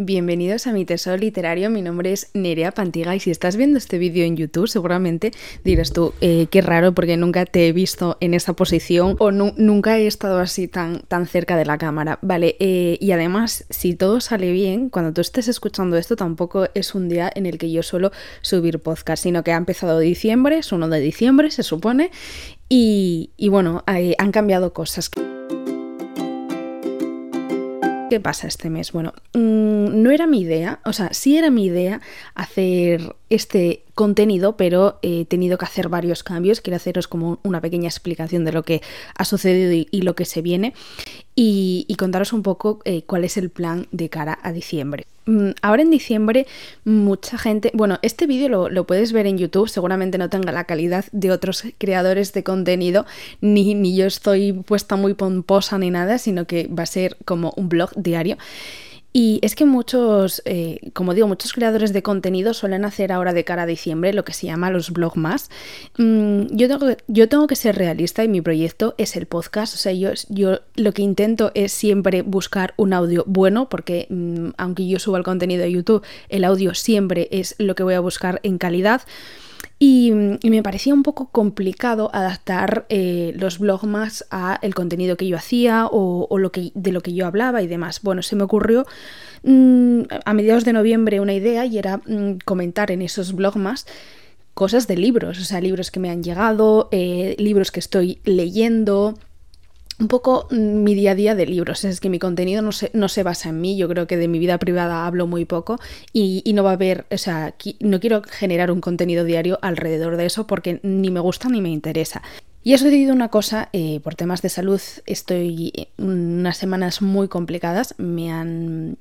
Bienvenidos a mi tesoro literario, mi nombre es Nerea Pantiga y si estás viendo este vídeo en YouTube seguramente dirás tú, eh, qué raro porque nunca te he visto en esa posición o nunca he estado así tan, tan cerca de la cámara, ¿vale? Eh, y además, si todo sale bien, cuando tú estés escuchando esto tampoco es un día en el que yo suelo subir podcast, sino que ha empezado diciembre, es 1 de diciembre se supone, y, bueno, han cambiado cosas. ¿Qué pasa este mes? Bueno, mm, no era mi idea, o sea, sí era mi idea hacer este contenido, pero he tenido que hacer varios cambios. Quiero haceros como una pequeña explicación de lo que ha sucedido y, lo que se viene y, contaros un poco eh, cuál es el plan de cara a diciembre. Mm, ahora en diciembre mucha gente, bueno, este vídeo lo, lo, puedes ver en YouTube, seguramente no tenga la calidad de otros creadores de contenido, ni, ni yo estoy puesta muy pomposa ni nada, sino que va a ser como un blog diario. Y es que muchos, eh, como digo, muchos creadores de contenido suelen hacer ahora de cara a diciembre lo que se llama los blogmas. Mm, yo, tengo, yo tengo que ser realista y mi proyecto es el podcast. O sea, yo, yo lo que intento es siempre buscar un audio bueno, porque mm, aunque yo suba el contenido de YouTube, el audio siempre es lo que voy a buscar en calidad. Y, me parecía un poco complicado adaptar eh, los blogmas a el contenido que yo hacía o, lo que, de lo que yo hablaba y demás. Bueno, se me ocurrió mm, a mediados de noviembre una idea y era mm, comentar en esos blogmas cosas de libros, o sea, libros que me han llegado, eh, libros que estoy leyendo, un poco mm, mi día a día de libros. Es que mi contenido no se, no se basa en mí. Yo creo que de mi vida privada hablo muy poco y, no va a haber, o sea, no quiero generar un contenido diario alrededor de eso porque ni me gusta ni me interesa. Y he sucedido una cosa, eh, por temas de salud estoy unas semanas muy complicadas, me han,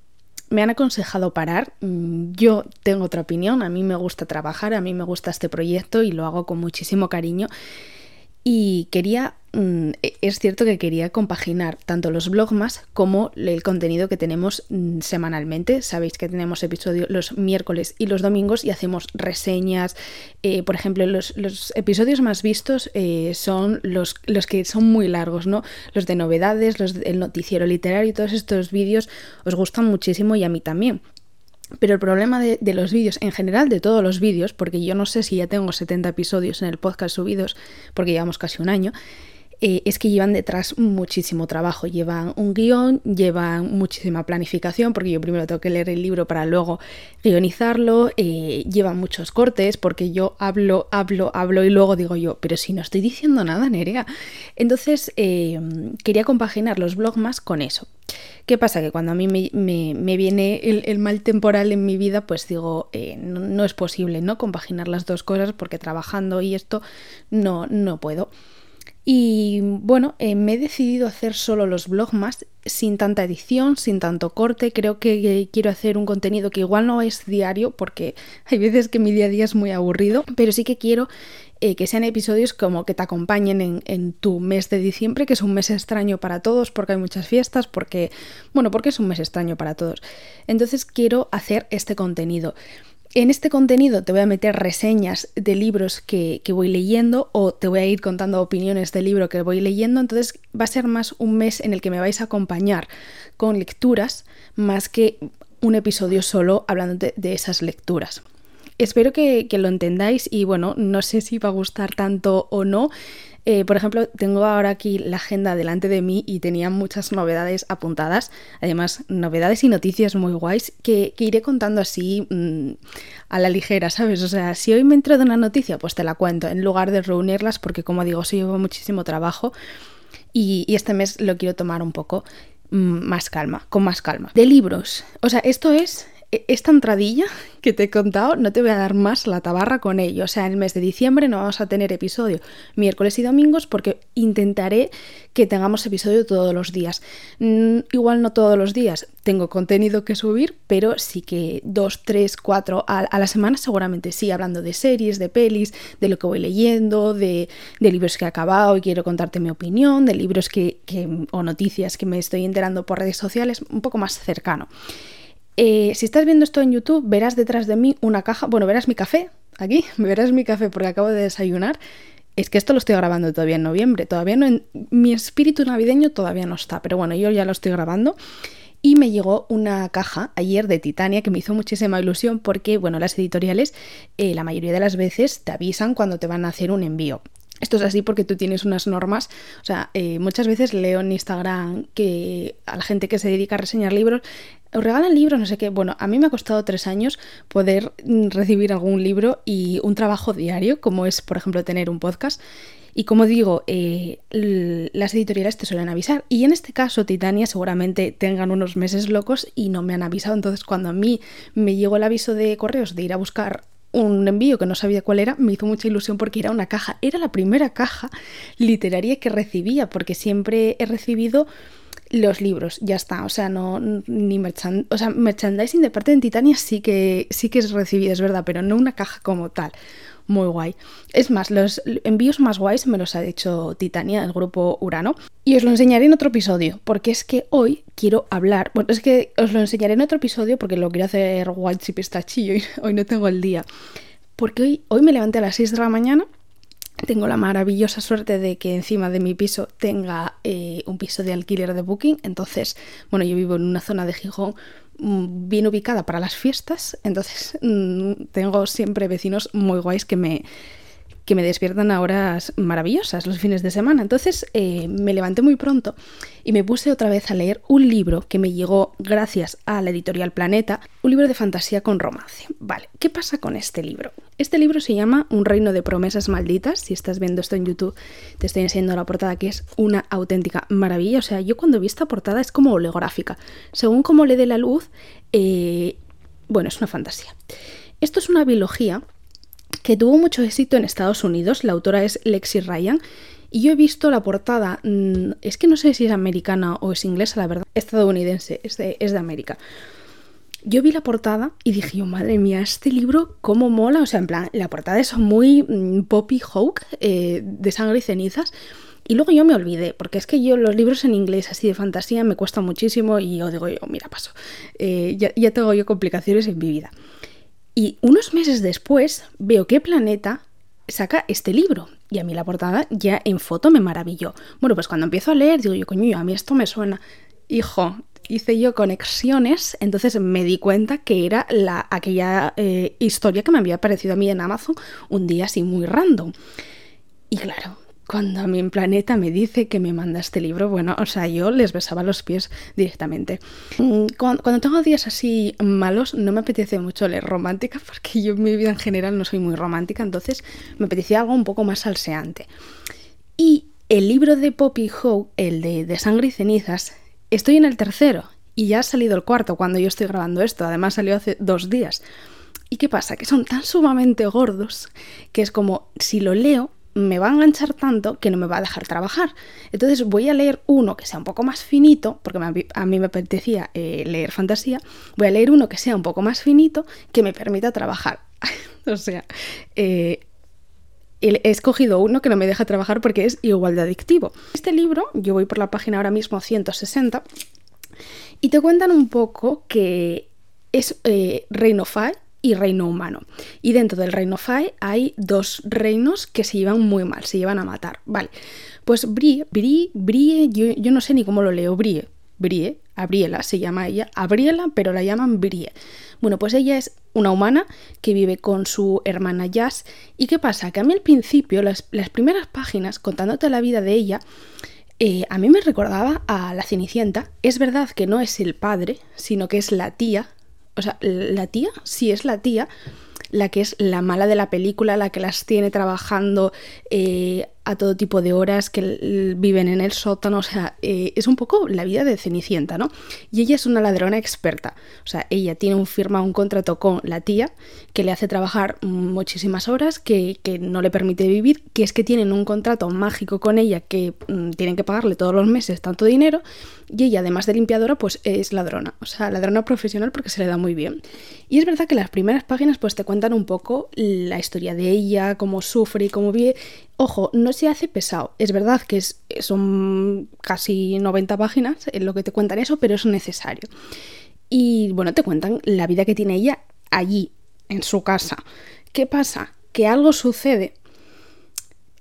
me han aconsejado parar. Mm, yo tengo otra opinión, a mí me gusta trabajar, a mí me gusta este proyecto y lo hago con muchísimo cariño. Y quería es cierto que quería compaginar tanto los blogmas como el contenido que tenemos mm, semanalmente. Sabéis que tenemos episodios los miércoles y los domingos y hacemos reseñas. Eh, por ejemplo, los, episodios más vistos eh, son los, los, que son muy largos, ¿no? Los de novedades, los del noticiero literario, todos estos vídeos os gustan muchísimo y a mí también. Pero el problema de, los vídeos, en general de todos los vídeos, porque yo no sé si ya tengo 70 episodios en el podcast subidos, porque llevamos casi un año, eh, es que llevan detrás muchísimo trabajo. Llevan un guion, llevan muchísima planificación, porque yo primero tengo que leer el libro para luego guionizarlo, eh, llevan muchos cortes, porque yo hablo, hablo, hablo y luego digo yo, pero si no estoy diciendo nada, Nerea. Entonces eh, quería compaginar los más con eso. ¿Qué pasa? Que cuando a mí me, viene el, mal temporal en mi vida, pues digo, no, no, es posible, ¿no? Compaginar las dos cosas porque trabajando y esto no, no puedo. Y bueno, eh, me he decidido hacer solo los más sin tanta edición, sin tanto corte. Creo que quiero hacer un contenido que igual no es diario, porque hay veces que mi día a día es muy aburrido, pero sí que quiero eh, que sean episodios como que te acompañen en, en, tu mes de diciembre, que es un mes extraño para todos, porque hay muchas fiestas, porque, bueno, porque es un mes extraño para todos. Entonces quiero hacer este contenido. En este contenido te voy a meter reseñas de libros que, voy leyendo o te voy a ir contando opiniones del libro que voy leyendo, entonces va a ser más un mes en el que me vais a acompañar con lecturas más que un episodio solo hablando de, esas lecturas. Espero que, que, lo entendáis y bueno, no sé si va a gustar tanto o no. Eh, por ejemplo, tengo ahora aquí la agenda delante de mí y tenía muchas novedades apuntadas, además novedades y noticias muy guays que, iré contando así mm, a la ligera, ¿sabes? O sea, si hoy me entro de una noticia, pues te la cuento, en lugar de reunirlas, porque como digo, sí llevo muchísimo trabajo y, este mes lo quiero tomar un poco mm, más calma, con más calma. De libros, o sea, esto es esta entradilla que te he contado, no te voy a dar más la tabarra con ello. O sea, en el mes de diciembre no vamos a tener episodio miércoles y domingos porque intentaré que tengamos episodio todos los días. Mm, igual no todos los días tengo contenido que subir, pero sí que dos, tres, cuatro a, la semana seguramente sí, hablando de series, de pelis, de lo que voy leyendo, de, libros que he acabado y quiero contarte mi opinión, de libros que, o noticias que me estoy enterando por redes sociales, un poco más cercano. Eh, si estás viendo esto en YouTube, verás detrás de mí una caja, bueno, verás mi café, aquí, verás mi café porque acabo de desayunar. Es que esto lo estoy grabando todavía en noviembre, todavía no, en, mi espíritu navideño todavía no está, pero bueno, yo ya lo estoy grabando. y me llegó una caja ayer de Titania que me hizo muchísima ilusión porque, bueno, las editoriales eh, la mayoría de las veces te avisan cuando te van a hacer un envío. Esto es así porque tú tienes unas normas, o sea, eh, muchas veces leo en Instagram que a la gente que se dedica a reseñar libros, os regalan libros, no sé qué. Bueno, a mí me ha costado tres años poder mm, recibir algún libro y un trabajo diario, como es, por ejemplo, tener un podcast. Y como digo, eh, las editoriales te suelen avisar. Y en este caso, Titania seguramente tengan unos meses locos y no me han avisado. Entonces, cuando a mí me llegó el aviso de correos de ir a buscar un envío que no sabía cuál era, me hizo mucha ilusión porque era una caja. Era la primera caja literaria que recibía, porque siempre he recibido los libros, ya está, o sea, no ni o sea, merchandising de parte de Titania sí que sí que es recibido, es verdad, pero no una caja como tal muy guay. Es más, los envíos más guays me los ha hecho Titania, el grupo Urano. Y os lo enseñaré en otro episodio, porque es que hoy quiero hablar. Bueno, es que os lo enseñaré en otro episodio porque lo quiero hacer guay y pistachillo y hoy no tengo el día. Porque hoy, hoy me levanté a las 6 de la mañana tengo la maravillosa suerte de que encima de mi piso tenga eh, un piso de alquiler de booking. Entonces, bueno, yo vivo en una zona de Gijón Mm, bien ubicada para las fiestas, entonces mm, tengo siempre vecinos muy guays que me, que me despiertan a horas maravillosas los fines de semana. Entonces eh, me levanté muy pronto y me puse otra vez a leer un libro que me llegó gracias a la editorial Planeta, un libro de fantasía con romance. Vale, ¿qué pasa con este libro? Este libro se llama Un reino de promesas malditas. Si estás viendo esto en YouTube, te estoy enseñando la portada que es una auténtica maravilla. O sea, yo cuando vi esta portada es como holográfica. Según cómo le dé la luz, eh, bueno, es una fantasía. Esto es una biología que tuvo mucho éxito en Estados Unidos. La autora es Lexi Ryan. Y yo he visto la portada, mm, es que no sé si es americana o es inglesa, la verdad, estadounidense, es de, es de América. Yo vi la portada y dije, oh, madre mía, este libro, cómo mola. O sea, en plan, la portada es muy mm, poppy hawk, eh, de sangre y cenizas. Y luego yo me olvidé, porque es que yo los libros en inglés así de fantasía me cuesta muchísimo y yo digo yo, mira, paso, eh, ya, ya tengo yo complicaciones en mi vida. Y unos meses después veo que Planeta saca este libro. Y a mí la portada ya en foto me maravilló. Bueno, pues cuando empiezo a leer, digo yo, coño, a mí esto me suena. Hijo, hice yo conexiones, entonces me di cuenta que era la, aquella eh, historia que me había aparecido a mí en Amazon un día así muy random. Y claro, cuando a mi planeta me dice que me manda este libro, bueno, o sea, yo les besaba los pies directamente. Mm, cuando, tengo días así malos, no me apetece mucho leer romántica, porque yo en mi vida en general no soy muy romántica, entonces me apetecía algo un poco más salseante. Y el libro de Poppy Howe, el de, de Sangre y Cenizas, estoy en el tercero y ya ha salido el cuarto cuando yo estoy grabando esto, además salió hace dos días. ¿Y qué pasa? Que son tan sumamente gordos que es como si lo leo me va a enganchar tanto que no me va a dejar trabajar. Entonces voy a leer uno que sea un poco más finito, porque a mí me apetecía eh, leer fantasía, voy a leer uno que sea un poco más finito que me permita trabajar. o sea, eh, he escogido uno que no me deja trabajar porque es igual de adictivo. Este libro, yo voy por la página ahora mismo 160, y te cuentan un poco que es eh, Reino Fire y reino humano. Y dentro del reino Fae hay dos reinos que se llevan muy mal, se llevan a matar. Vale, pues Brie, Brie, Brie, yo, no sé ni cómo lo leo, Brie, Brie, Abriela se llama ella, Abriela, pero la llaman Brie. Bueno, pues ella es una humana que vive con su hermana Jazz. ¿Y qué pasa? Que a mí al principio, las, primeras páginas, contándote la vida de ella, eh, a mí me recordaba a la Cenicienta. Es verdad que no es el padre, sino que es la tía o sea, la tía, sí es la tía, la que es la mala de la película, la que las tiene trabajando eh, a todo tipo de horas, que viven en el sótano, o sea, eh, es un poco la vida de Cenicienta, ¿no? Y ella es una ladrona experta, o sea, ella tiene un firma, un contrato con la tía que le hace trabajar muchísimas horas, que, no le permite vivir, que es que tienen un contrato mágico con ella que mm, tienen que pagarle todos los meses tanto dinero, y ella además de limpiadora, pues es ladrona, o sea, ladrona profesional porque se le da muy bien. Y es verdad que las primeras páginas pues te cuentan un poco la historia de ella, cómo sufre y cómo vive, Ojo, no se hace pesado. Es verdad que es, son casi 90 páginas en lo que te cuentan eso, pero es necesario. Y bueno, te cuentan la vida que tiene ella allí, en su casa. ¿Qué pasa? Que algo sucede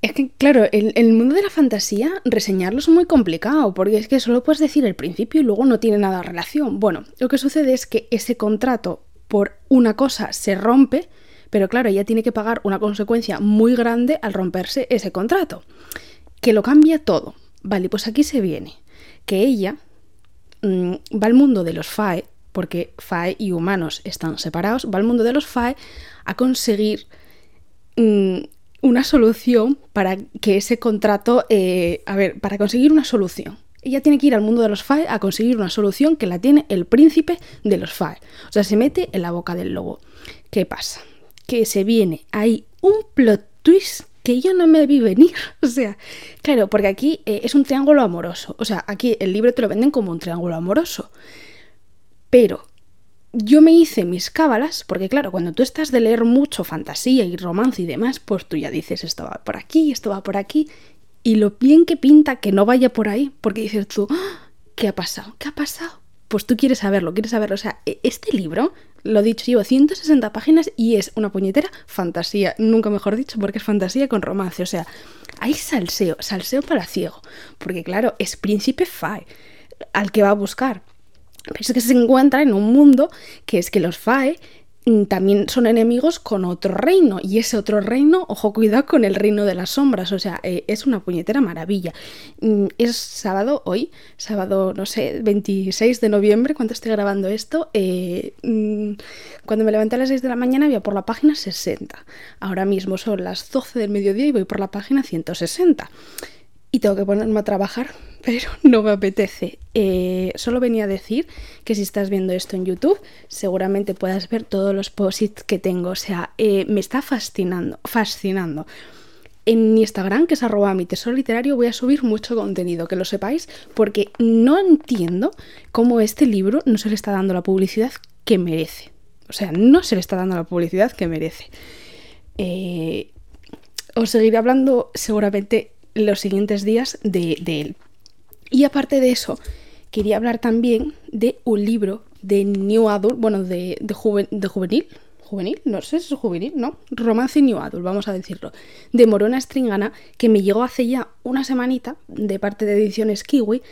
Es que, claro, el, el, mundo de la fantasía, reseñarlo es muy complicado, porque es que solo puedes decir el principio y luego no tiene nada de relación. Bueno, lo que sucede es que ese contrato por una cosa se rompe, pero claro, ella tiene que pagar una consecuencia muy grande al romperse ese contrato, que lo cambia todo. Vale, pues aquí se viene que ella mmm, va al mundo de los FAE, porque FAE y humanos están separados, va al mundo de los FAE a conseguir mmm, una solución para que ese contrato, eh, a ver, para conseguir una solución. Ella tiene que ir al mundo de los FAE a conseguir una solución que la tiene el príncipe de los FAE. O sea, se mete en la boca del lobo. ¿Qué pasa? Que se viene ahí un plot twist que yo no me vi venir. O sea, claro, porque aquí eh, es un triángulo amoroso. O sea, aquí el libro te lo venden como un triángulo amoroso. Pero yo me hice mis cábalas, porque claro, cuando tú estás de leer mucho fantasía y romance y demás, pues tú ya dices, esto va por aquí, esto va por aquí, y lo bien que pinta que no vaya por ahí, porque dices tú, ¡Ah! ¿qué ha pasado? ¿Qué ha pasado? Pues tú quieres saberlo, quieres saberlo. O sea, e-, este libro, lo dicho, llevo 160 páginas y es una puñetera fantasía, nunca mejor dicho, porque es fantasía con romance. O sea, hay salseo, salseo para ciego, porque claro, es príncipe Fae al que va a buscar pero es que se encuentra en un mundo que es que los Fae también son enemigos con otro reino y ese otro reino, ojo cuidado con el reino de las sombras, o sea, eh, es una puñetera maravilla. Mm, es sábado hoy, sábado, no sé, 26 de noviembre, cuando estoy grabando esto, eh, mm, cuando me levanté a las 6 de la mañana iba por la página 60, ahora mismo son las 12 del mediodía y voy por la página 160 y tengo que ponerme a trabajar, pero no me apetece. Eh, solo venía a decir que si estás viendo esto en YouTube, seguramente puedas ver todos los posits que tengo. O sea, eh, me está fascinando, fascinando. En mi Instagram, que es arroba mi tesoro literario, voy a subir mucho contenido, que lo sepáis, porque no entiendo cómo este libro no se le está dando la publicidad que merece. O sea, no se le está dando la publicidad que merece. Eh, os seguiré hablando seguramente los siguientes días de, de él. Y aparte de eso, quería hablar también de un libro de New Adult, bueno, de, de, de juvenil, juvenil, no sé si es juvenil, ¿no? Romance New Adult, vamos a decirlo, de Morona Stringana, que me llegó hace ya una semanita de parte de Ediciones Kiwi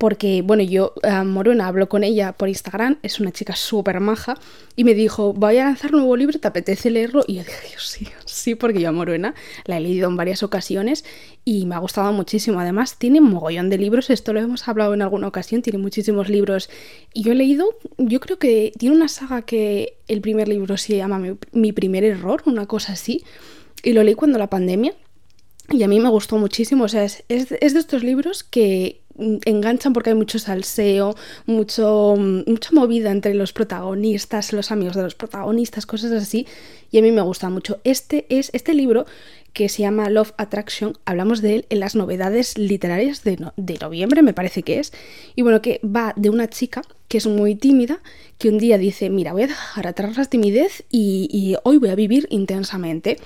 porque, bueno, yo, uh, Morona, hablo con ella por Instagram, es una chica súper maja, y me dijo, voy a lanzar un nuevo libro, ¿te apetece leerlo? Y yo dije, sí, sí, porque yo a Morena la he leído en varias ocasiones y me ha gustado muchísimo. Además, tiene un mogollón de libros, esto lo hemos hablado en alguna ocasión, tiene muchísimos libros. Y yo he leído, yo creo que tiene una saga que el primer libro se llama Mi, Mi primer error, una cosa así, y lo leí cuando la pandemia. Y a mí me gustó muchísimo, o sea, es, es, es de estos libros que, enganchan porque hay mucho salseo, mucho, mucha movida entre los protagonistas, los amigos de los protagonistas, cosas así, y a mí me gusta mucho. Este es este libro que se llama Love Attraction, hablamos de él en las novedades literarias de, de noviembre, me parece que es, y bueno, que va de una chica que es muy tímida, que un día dice, mira, voy a dejar atrás la timidez y hoy voy a vivir intensamente.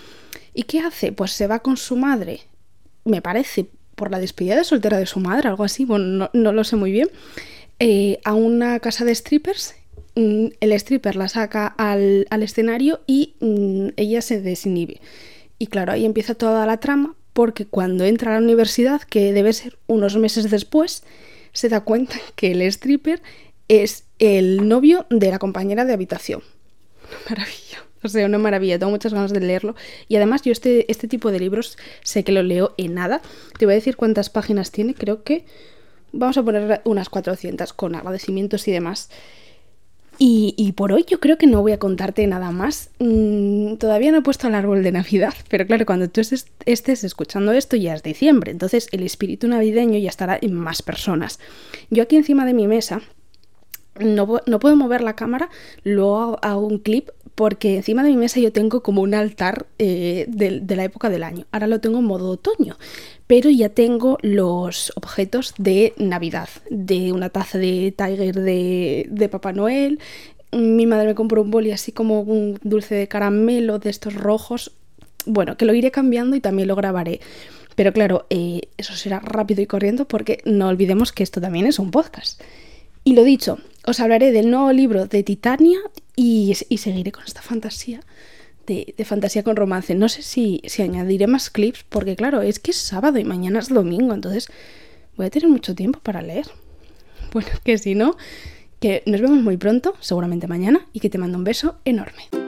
¿Y qué hace? Pues se va con su madre, me parece, por la despedida de soltera de su madre, algo así, bueno, no, lo sé muy bien, eh, a una casa de strippers. Mm, el stripper la saca al, al escenario y mm, ella se desinhibe. Y claro, ahí empieza toda la trama porque cuando entra a la universidad, que debe ser unos meses después, se da cuenta que el stripper es el novio de la compañera de habitación. Maravilla. O sea, una maravilla, tengo muchas ganas de leerlo. Y además yo este, este tipo de libros sé que lo leo en nada. Te voy a decir cuántas páginas tiene, creo que vamos a poner unas 400 con agradecimientos y demás. Y, y, por hoy yo creo que no voy a contarte nada más. Mm, todavía no he puesto el árbol de Navidad, pero claro, cuando tú estés, estés, escuchando esto ya es diciembre, entonces el espíritu navideño ya estará en más personas. Yo aquí encima de mi mesa no, no puedo mover la cámara, luego hago un clip porque encima de mi mesa yo tengo como un altar eh, de, la época del año. Ahora lo tengo en modo otoño, pero ya tengo los objetos de Navidad, de una taza de Tiger de, de Papá Noel. Mi madre me compró un boli así como un dulce de caramelo de estos rojos. Bueno, que lo iré cambiando y también lo grabaré. Pero claro, eh, eso será rápido y corriendo porque no olvidemos que esto también es un podcast. Y lo dicho, os hablaré del nuevo libro de Titania y, seguiré con esta fantasía de, fantasía con romance. No sé si, si añadiré más clips, porque claro, es que es sábado y mañana es domingo, entonces voy a tener mucho tiempo para leer. Bueno, que si no, que nos vemos muy pronto, seguramente mañana, y que te mando un beso enorme.